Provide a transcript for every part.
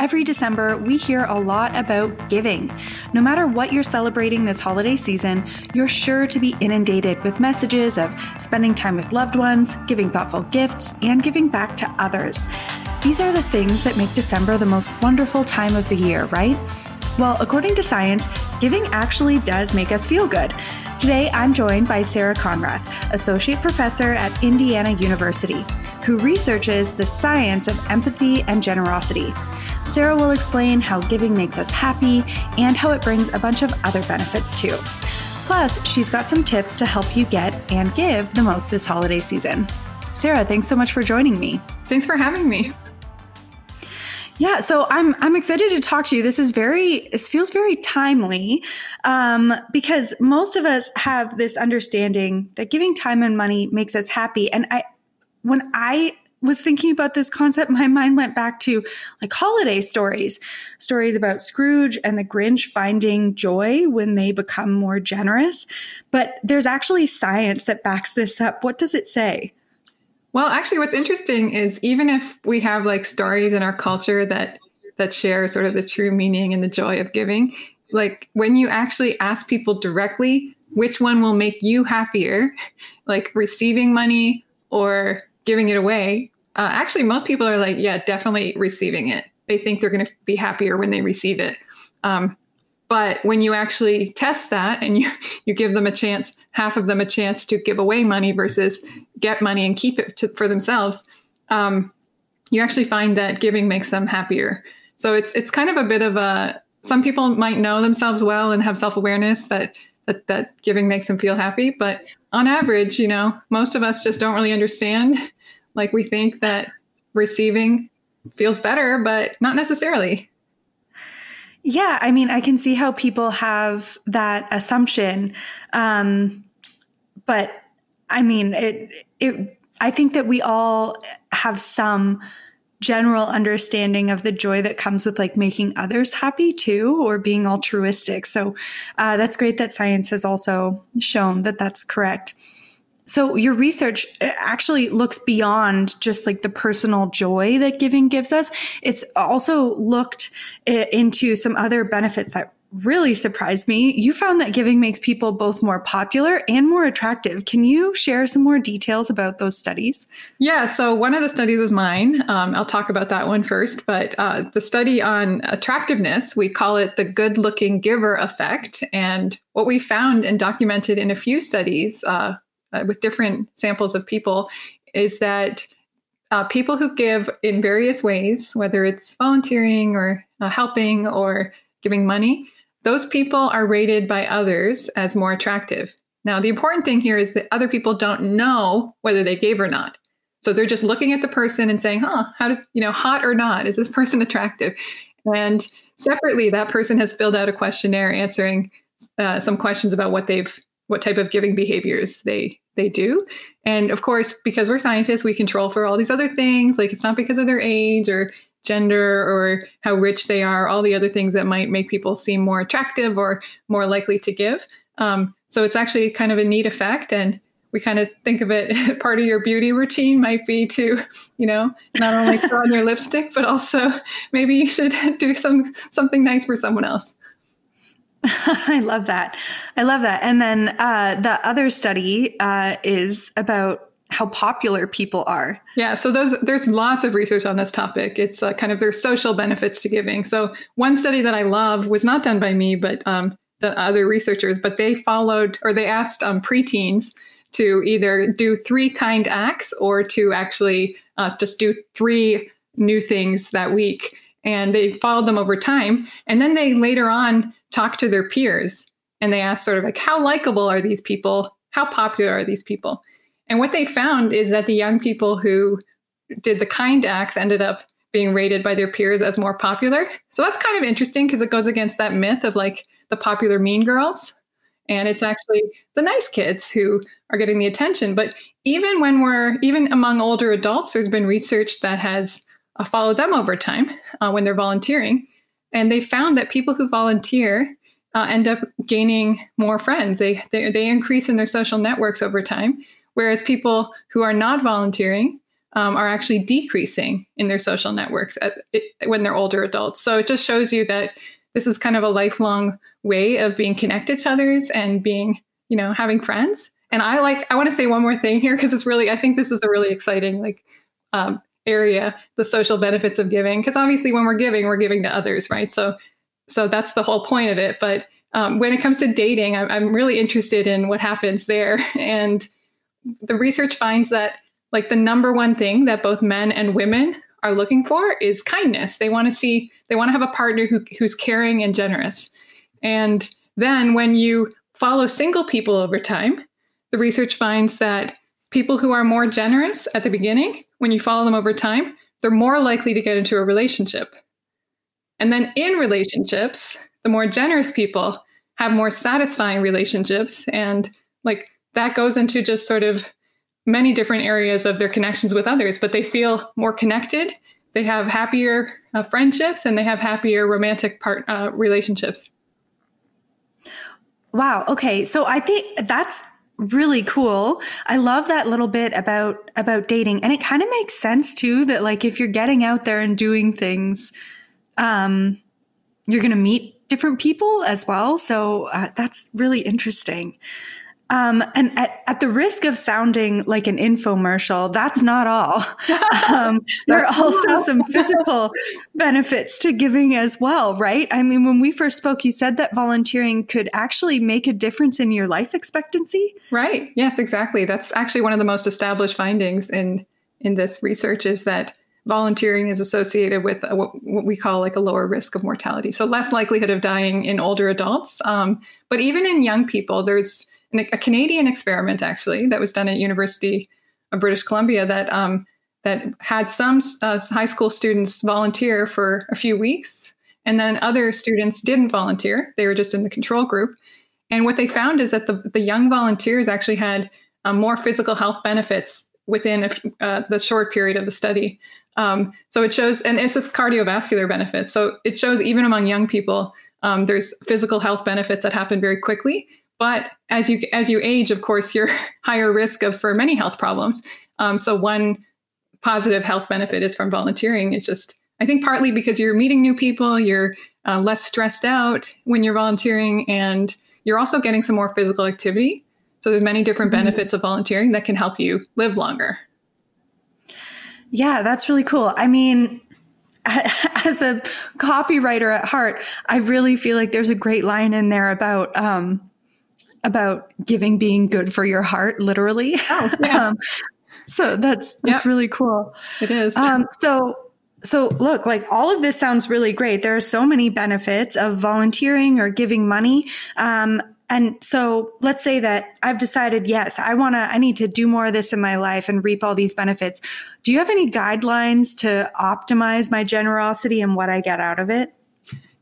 Every December, we hear a lot about giving. No matter what you're celebrating this holiday season, you're sure to be inundated with messages of spending time with loved ones, giving thoughtful gifts, and giving back to others. These are the things that make December the most wonderful time of the year, right? Well, according to science, giving actually does make us feel good. Today, I'm joined by Sarah Konrath, Associate Professor at Indiana University, who researches the science of empathy and generosity. Sarah will explain how giving makes us happy and how it brings a bunch of other benefits too. Plus, she's got some tips to help you get and give the most this holiday season. Sarah, thanks so much for joining me. Thanks for having me. Yeah, so I'm I'm excited to talk to you. This is very this feels very timely um, because most of us have this understanding that giving time and money makes us happy. And I when I was thinking about this concept, my mind went back to like holiday stories, stories about Scrooge and the Grinch finding joy when they become more generous. But there's actually science that backs this up. What does it say? Well, actually, what's interesting is even if we have like stories in our culture that that share sort of the true meaning and the joy of giving, like when you actually ask people directly which one will make you happier, like receiving money or giving it away, uh, actually, most people are like, yeah, definitely receiving it. They think they're going to be happier when they receive it. Um, but when you actually test that and you, you give them a chance, half of them a chance to give away money versus get money and keep it to, for themselves, um, you actually find that giving makes them happier. So it's it's kind of a bit of a some people might know themselves well and have self awareness that that that giving makes them feel happy, but on average, you know, most of us just don't really understand like we think that receiving feels better, but not necessarily. Yeah, I mean, I can see how people have that assumption. Um, but I mean, it, it, I think that we all have some general understanding of the joy that comes with like making others happy too, or being altruistic. So uh, that's great that science has also shown that that's correct. So your research uh, actually looks beyond just like the personal joy that giving gives us. It's also looked uh, into some other benefits that really surprised me. You found that giving makes people both more popular and more attractive. Can you share some more details about those studies? Yeah, so one of the studies was mine. Um, I'll talk about that one first. But uh, the study on attractiveness, we call it the good looking giver effect. And what we found and documented in a few studies, uh, uh, with different samples of people is that uh, people who give in various ways, whether it's volunteering or uh, helping or giving money, those people are rated by others as more attractive. Now, the important thing here is that other people don't know whether they gave or not. So they're just looking at the person and saying, huh, how does, you know, hot or not, is this person attractive? And separately, that person has filled out a questionnaire answering uh, some questions about what they've, what type of giving behaviors they they do. And of course, because we're scientists, we control for all these other things. Like it's not because of their age or gender or how rich they are, all the other things that might make people seem more attractive or more likely to give. Um, so it's actually kind of a neat effect. And we kind of think of it part of your beauty routine might be to, you know, not only put on your lipstick, but also maybe you should do some something nice for someone else. I love that. I love that. And then uh, the other study uh, is about how popular people are. Yeah, so those, there's lots of research on this topic. It's uh, kind of their social benefits to giving. So one study that I love was not done by me, but um, the other researchers, but they followed or they asked um, preteens to either do three kind acts or to actually uh, just do three new things that week. And they followed them over time. And then they later on talked to their peers and they asked, sort of like how likable are these people? How popular are these people? And what they found is that the young people who did the kind acts ended up being rated by their peers as more popular. So that's kind of interesting because it goes against that myth of like the popular mean girls. And it's actually the nice kids who are getting the attention. But even when we're even among older adults there's been research that has uh, followed them over time uh, when they're volunteering and they found that people who volunteer uh, end up gaining more friends. They, they, they increase in their social networks over time, whereas people who are not volunteering um, are actually decreasing in their social networks at, it, when they're older adults. So it just shows you that this is kind of a lifelong way of being connected to others and being, you know, having friends. And I like, I want to say one more thing here because it's really, I think this is a really exciting like um, area, the social benefits of giving. Because obviously, when we're giving, we're giving to others, right? So, so that's the whole point of it. But um, when it comes to dating, I'm, I'm really interested in what happens there. And the research finds that like the number one thing that both men and women are looking for is kindness. They want to see, they want to have a partner who, who's caring and generous. And then when you follow single people over time, the research finds that people who are more generous at the beginning, when you follow them over time, they're more likely to get into a relationship. And then in relationships, the more generous people have more satisfying relationships. And like that goes into just sort of many different areas of their connections with others, but they feel more connected. They have happier uh, friendships and they have happier romantic part uh, relationships. Wow. Okay. So I think that's really cool. I love that little bit about about dating and it kind of makes sense too that like if you're getting out there and doing things um you're going to meet different people as well. So uh, that's really interesting. Um, and at, at, the risk of sounding like an infomercial, that's not all. Um, there are also some physical benefits to giving as well, right? I mean, when we first spoke, you said that volunteering could actually make a difference in your life expectancy. Right. Yes, exactly. That's actually one of the most established findings in in this research is that volunteering is associated with a, what, we call like a lower risk of mortality. So less likelihood of dying in older adults. Um, but even in young people, there's a Canadian experiment actually that was done at University of British Columbia that um, that had some uh, high school students volunteer for a few weeks, and then other students didn't volunteer. They were just in the control group. And what they found is that the, the young volunteers actually had um, more physical health benefits within a, uh, the short period of the study. Um, so it shows, and it's with cardiovascular benefits. So it shows even among young people, um, there's physical health benefits that happen very quickly. But as you as you age, of course, you're higher risk of for many health problems. Um, so one positive health benefit is from volunteering. It's just I think partly because you're meeting new people, you're uh, less stressed out when you're volunteering, and you're also getting some more physical activity. So there's many different mm-hmm. benefits of volunteering that can help you live longer. Yeah, that's really cool. I mean, as a copywriter at heart, I really feel like there's a great line in there about um, about giving being good for your heart, literally. Oh, yeah. um, so that's that's yep. really cool. It is. Um, so so look, like all of this sounds really great. There are so many benefits of volunteering or giving money. Um, and so let's say that I've decided, yes, I want to, I need to do more of this in my life and reap all these benefits. Do you have any guidelines to optimize my generosity and what I get out of it?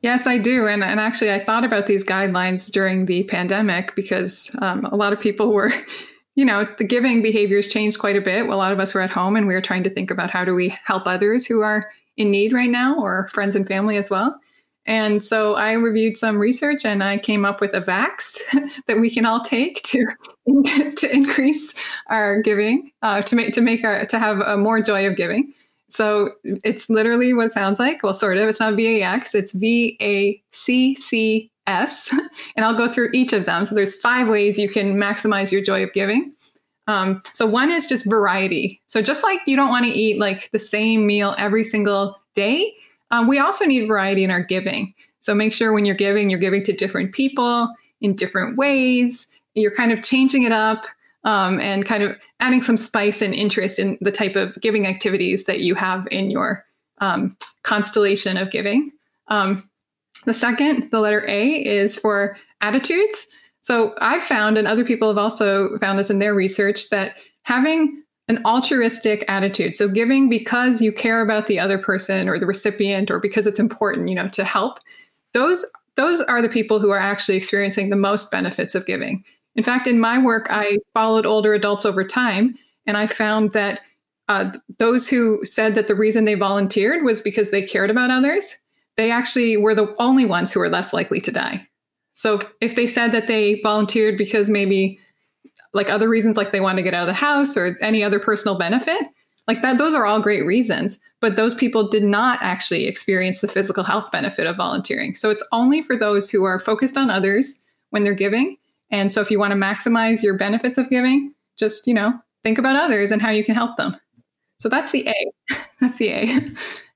Yes, I do. And, and actually, I thought about these guidelines during the pandemic because um, a lot of people were, you know, the giving behaviors changed quite a bit. A lot of us were at home and we were trying to think about how do we help others who are in need right now or friends and family as well. And so I reviewed some research and I came up with a VAX that we can all take to to increase our giving, uh, to make to make our to have a more joy of giving. So it's literally what it sounds like. Well, sort of. It's not VAX. It's V A C C S, and I'll go through each of them. So there's five ways you can maximize your joy of giving. Um, so one is just variety. So just like you don't want to eat like the same meal every single day, um, we also need variety in our giving. So make sure when you're giving, you're giving to different people in different ways. You're kind of changing it up um, and kind of adding some spice and interest in the type of giving activities that you have in your um, constellation of giving. Um, the second, the letter A, is for attitudes. So I've found, and other people have also found this in their research, that having an altruistic attitude. So giving because you care about the other person or the recipient or because it's important, you know, to help. Those those are the people who are actually experiencing the most benefits of giving. In fact, in my work, I followed older adults over time, and I found that uh, those who said that the reason they volunteered was because they cared about others, they actually were the only ones who were less likely to die. So if they said that they volunteered because maybe like other reasons like they wanted to get out of the house or any other personal benefit Like that, those are all great reasons, but those people did not actually experience the physical health benefit of volunteering. So it's only for those who are focused on others when they're giving. And so if you want to maximize your benefits of giving, just, you know, think about others and how you can help them. So that's the A. that's the A.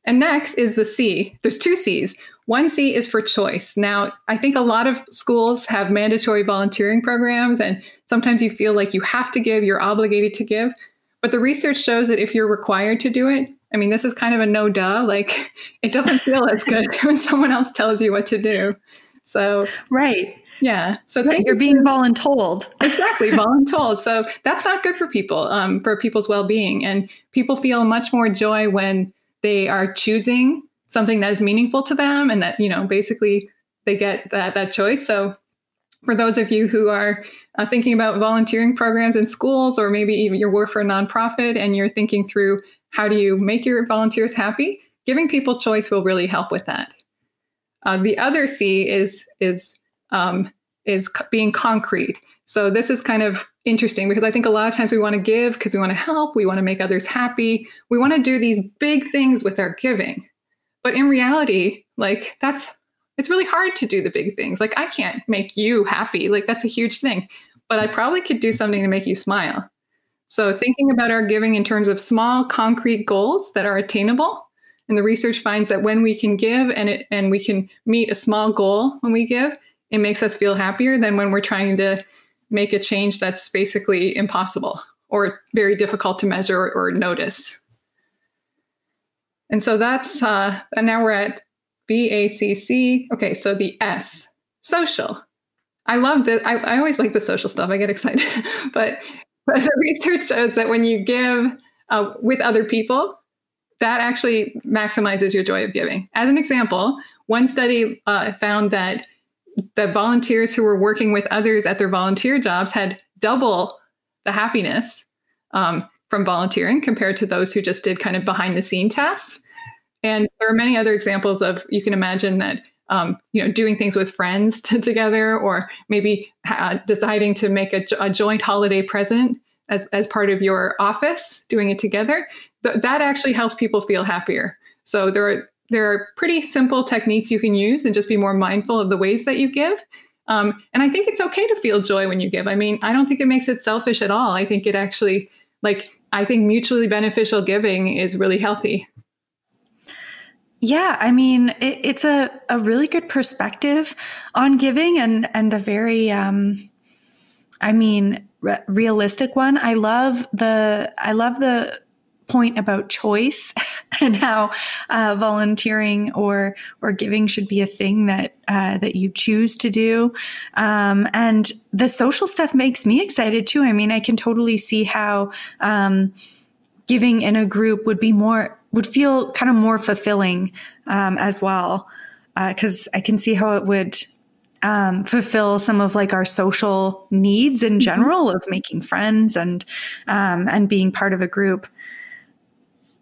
And next is the C. There's two C's. One C is for choice. Now, I think a lot of schools have mandatory volunteering programs, and sometimes you feel like you have to give, you're obligated to give. But the research shows that if you're required to do it, I mean, this is kind of a no duh. Like, it doesn't feel as good when someone else tells you what to do. So, right. Yeah. So right. you're being voluntold. exactly, voluntold. So that's not good for people, um, for people's well being. And people feel much more joy when they are choosing something that is meaningful to them and that, you know, basically they get that, that choice. So for those of you who are uh, thinking about volunteering programs in schools, or maybe even you work for a nonprofit and you're thinking through how do you make your volunteers happy, giving people choice will really help with that. Uh, the other C is is um, is being concrete. So this is kind of interesting because I think a lot of times we want to give because we want to help, we want to make others happy, we want to do these big things with our giving. But in reality, like that's it's really hard to do the big things. Like I can't make you happy. Like that's a huge thing. But I probably could do something to make you smile. So thinking about our giving in terms of small concrete goals that are attainable. And the research finds that when we can give and it and we can meet a small goal when we give, it makes us feel happier than when we're trying to make a change that's basically impossible or very difficult to measure or, notice. And so that's, uh, and now we're at VACC. Okay, so the S, social. I love that. I, I always like the social stuff. I get excited. but, but the research shows that when you give uh, with other people, that actually maximizes your joy of giving. As an example, one study uh, found that the volunteers who were working with others at their volunteer jobs had double the happiness um, from volunteering compared to those who just did kind of behind the scene tasks. And there are many other examples of you can imagine that um, you know doing things with friends to, together, or maybe uh, deciding to make a, a, joint holiday present as as part of your office, doing it together. Th- that actually helps people feel happier. So there are there are pretty simple techniques you can use and just be more mindful of the ways that you give. Um, and I think it's okay to feel joy when you give. I mean, I don't think it makes it selfish at all. I think it actually, like, I think mutually beneficial giving is really healthy. Yeah, I mean, it, it's a, a really good perspective on giving and, and a very, um, I mean, re- realistic one. I love the, I love the point about choice and how uh, volunteering or or giving should be a thing that uh, that you choose to do. Um, and the social stuff makes me excited too. I mean, I can totally see how um, giving in a group would be more would feel kind of more fulfilling um, as well because uh, I can see how it would um, fulfill some of like our social needs in mm-hmm. general of making friends and um, and being part of a group.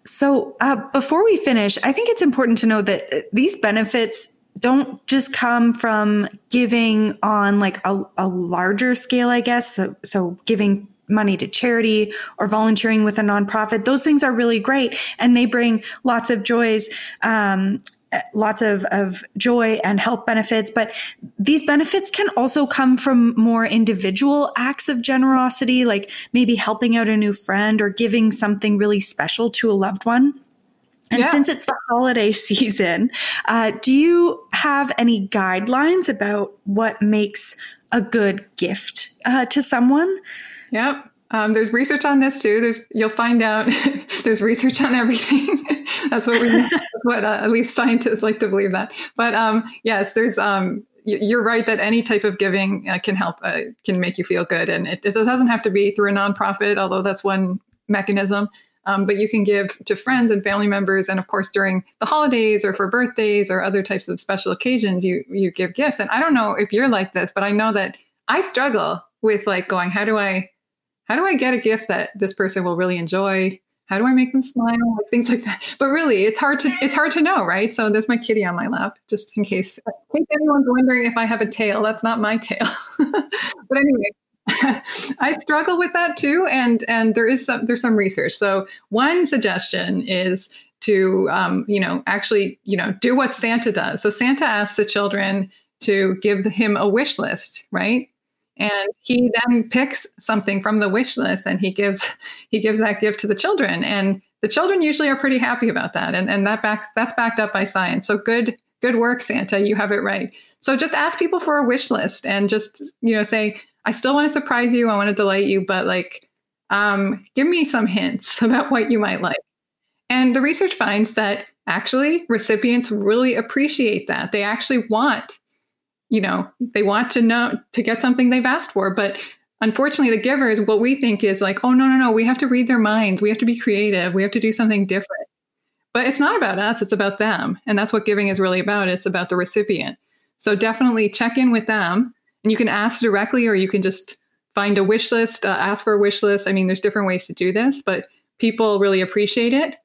So, uh, before we finish, I think it's important to know that uh, these benefits don't just come from giving on like a, a larger scale, I guess. So, so giving money to charity or volunteering with a nonprofit, those things are really great and they bring lots of joys um, lots of, of joy and health benefits, but these benefits can also come from more individual acts of generosity, like maybe helping out a new friend or giving something really special to a loved one. And yeah. since it's the holiday season, uh, do you have any guidelines about what makes a good gift uh, to someone? Yep. Um, there's research on this too. There's you'll find out there's research on everything. That's what we that's what uh, at least scientists like to believe that. But um, yes, there's um, you're right that any type of giving uh, can help uh, can make you feel good, and it, it, doesn't have to be through a nonprofit, although that's one mechanism. Um, but you can give to friends and family members, and of course during the holidays or for birthdays or other types of special occasions, you you give gifts. And I don't know if you're like this, but I know that I struggle with like going, how do I how do I get a gift that this person will really enjoy? How do I make them smile? Things like that. But really, it's hard to it's hard to know, right? So there's my kitty on my lap, just in case. In case anyone's wondering if I have a tail, that's not my tail. but anyway, I struggle with that too, and and there is some there's some research. So one suggestion is to um, you know actually you know do what Santa does. So Santa asks the children to give him a wish list, right? And he then picks something from the wish list and he gives he gives that gift to the children. And the children usually are pretty happy about that. And and that back that's backed up by science. So good good work, Santa. You have it right. So just ask people for a wish list and just, you know, say, I still want to surprise you. I want to delight you, but like, um, give me some hints about what you might like. And the research finds that actually recipients really appreciate that. They actually want, you know, they want to know to get something they've asked for. But unfortunately, the givers, what we think is like, oh, no, no, no, we have to read their minds. We have to be creative. We have to do something different. But it's not about us, it's about them. And that's what giving is really about. It's about the recipient. So definitely check in with them. And you can ask directly or you can just find a wish list, uh, ask for a wish list. I mean, there's different ways to do this, but people really appreciate it.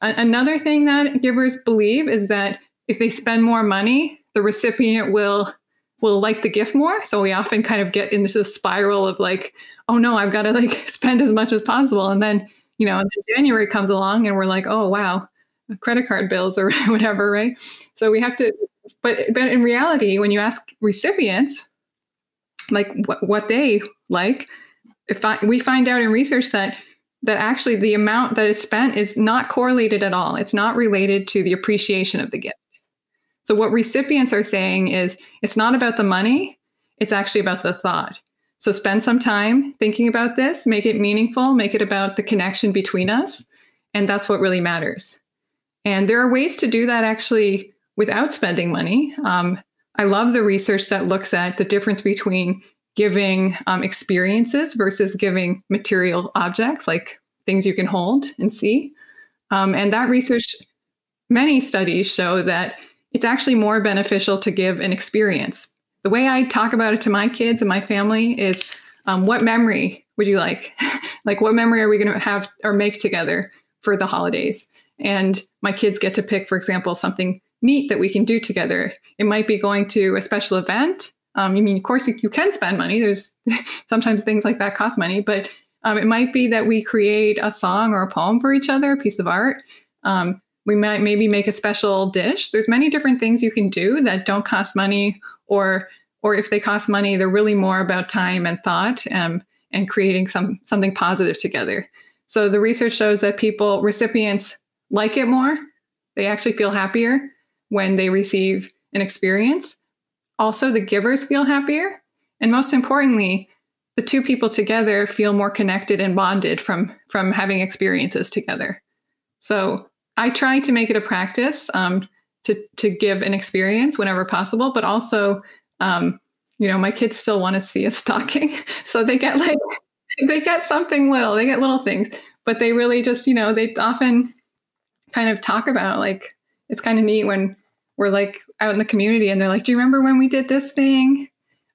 A- another thing that givers believe is that if they spend more money, the recipient will will like the gift more. So we often kind of get into the spiral of like, oh no, I've got to like spend as much as possible. And then, you know, January comes along and we're like, oh wow, credit card bills or whatever, right? So we have to, but but in reality, when you ask recipients, like what, what they like, if I, we find out in research that that actually the amount that is spent is not correlated at all. It's not related to the appreciation of the gift. So what recipients are saying is it's not about the money, it's actually about the thought. So spend some time thinking about this, make it meaningful, make it about the connection between us, and that's what really matters. And there are ways to do that actually without spending money. Um, I love the research that looks at the difference between giving um, experiences versus giving material objects like things you can hold and see. Um, and that research, many studies show that it's actually more beneficial to give an experience. The way I talk about it to my kids and my family is um, what memory would you like? like, what memory are we going to have or make together for the holidays? and my kids get to pick, for example, something neat that we can do together. It might be going to a special event. Um, I mean, of course, you, you, can spend money. There's sometimes things like that cost money, but um, it might be that we create a song or a poem for each other, a piece of art. Um, we might maybe make a special dish. There's many different things you can do that don't cost money, or or if they cost money, they're really more about time and thought um, and creating some something positive together. So the research shows that people recipients like it more. They actually feel happier when they receive an experience. Also, the givers feel happier. And most importantly, the two people together feel more connected and bonded from, from having experiences together. So I try to make it a practice um, to, to give an experience whenever possible, but also, um, you know, my kids still want to see a stocking. So they get like, they get something little, they get little things, but they really just, you know, they often kind of talk about like it's kind of neat when we're like out in the community and they're like, "Do you remember when we did this thing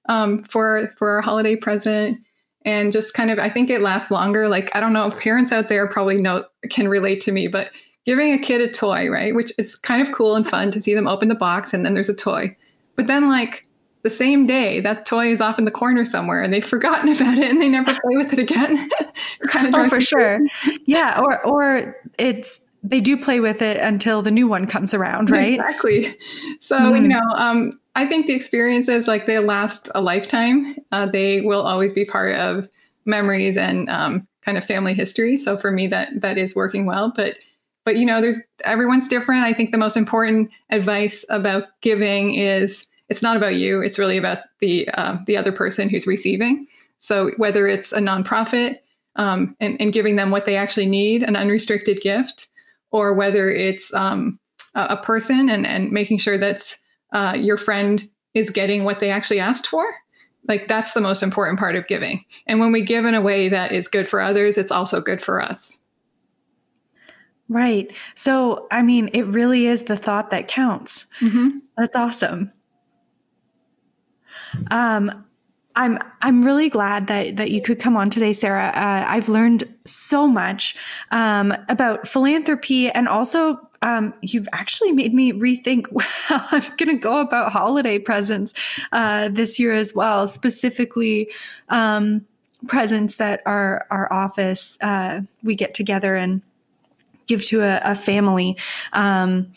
um, for for our holiday present?" And just kind of, I think it lasts longer. Like I don't know, parents out there probably know can relate to me, but giving a kid a toy, right? Which is kind of cool and fun to see them open the box and then there's a toy. But then like the same day that toy is off in the corner somewhere and they've forgotten about it and they never play with it again. kind of oh, for sure. Yeah. Or, or it's they do play with it until the new one comes around, right? Exactly. So, mm. you know, um, I think the experiences like they last a lifetime. Uh, they will always be part of memories and um, kind of family history. So for me, that that is working well. But but you know, there's everyone's different. I think the most important advice about giving is it's not about you. It's really about the uh, the other person who's receiving. So whether it's a nonprofit um, and, and giving them what they actually need, an unrestricted gift, or whether it's um, a, person and, and making sure that uh, your friend is getting what they actually asked for. Like that's the most important part of giving. And when we give in a way that is good for others, it's also good for us. Right. So, I mean, it really is the thought that counts. Mm-hmm. That's awesome. Um, I'm I'm really glad that that you could come on today, Sarah. Uh, I've learned so much um, about philanthropy, and also um, you've actually made me rethink how I'm going to go about holiday presents uh, this year as well. Specifically, um, presents that our our office uh, we get together and give to a, a family um,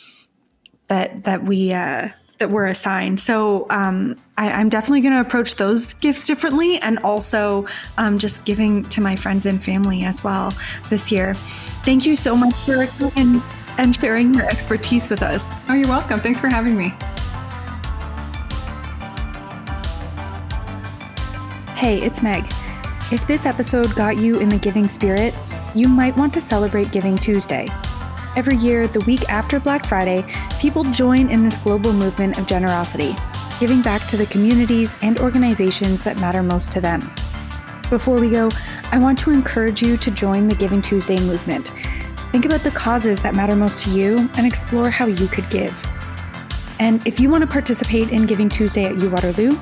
that that we uh, that we're assigned. So um, I, am definitely going to approach those gifts differently, and also um, just giving to my friends and family as well this year. Thank you so much for coming and sharing your expertise with us. Oh, you're welcome. Thanks for having me. Hey, it's Meg. If this episode got you in the giving spirit, you might want to celebrate Giving Tuesday. Every year, the week after Black Friday, people join in this global movement of generosity, giving back to the communities and organizations that matter most to them. Before we go, I want to encourage you to join the Giving Tuesday movement. Think about the causes that matter most to you and explore how you could give. And if you want to participate in Giving Tuesday at U Waterloo,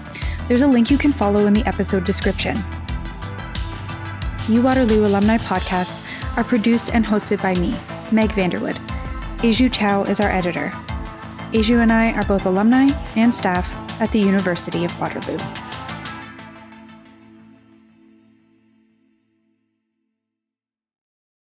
there's a link you can follow in the episode description. U Waterloo alumni podcasts are produced and hosted by me, Meg Vanderwood. Aju Chow is our editor. Aju and I are both alumni and staff at the University of Waterloo.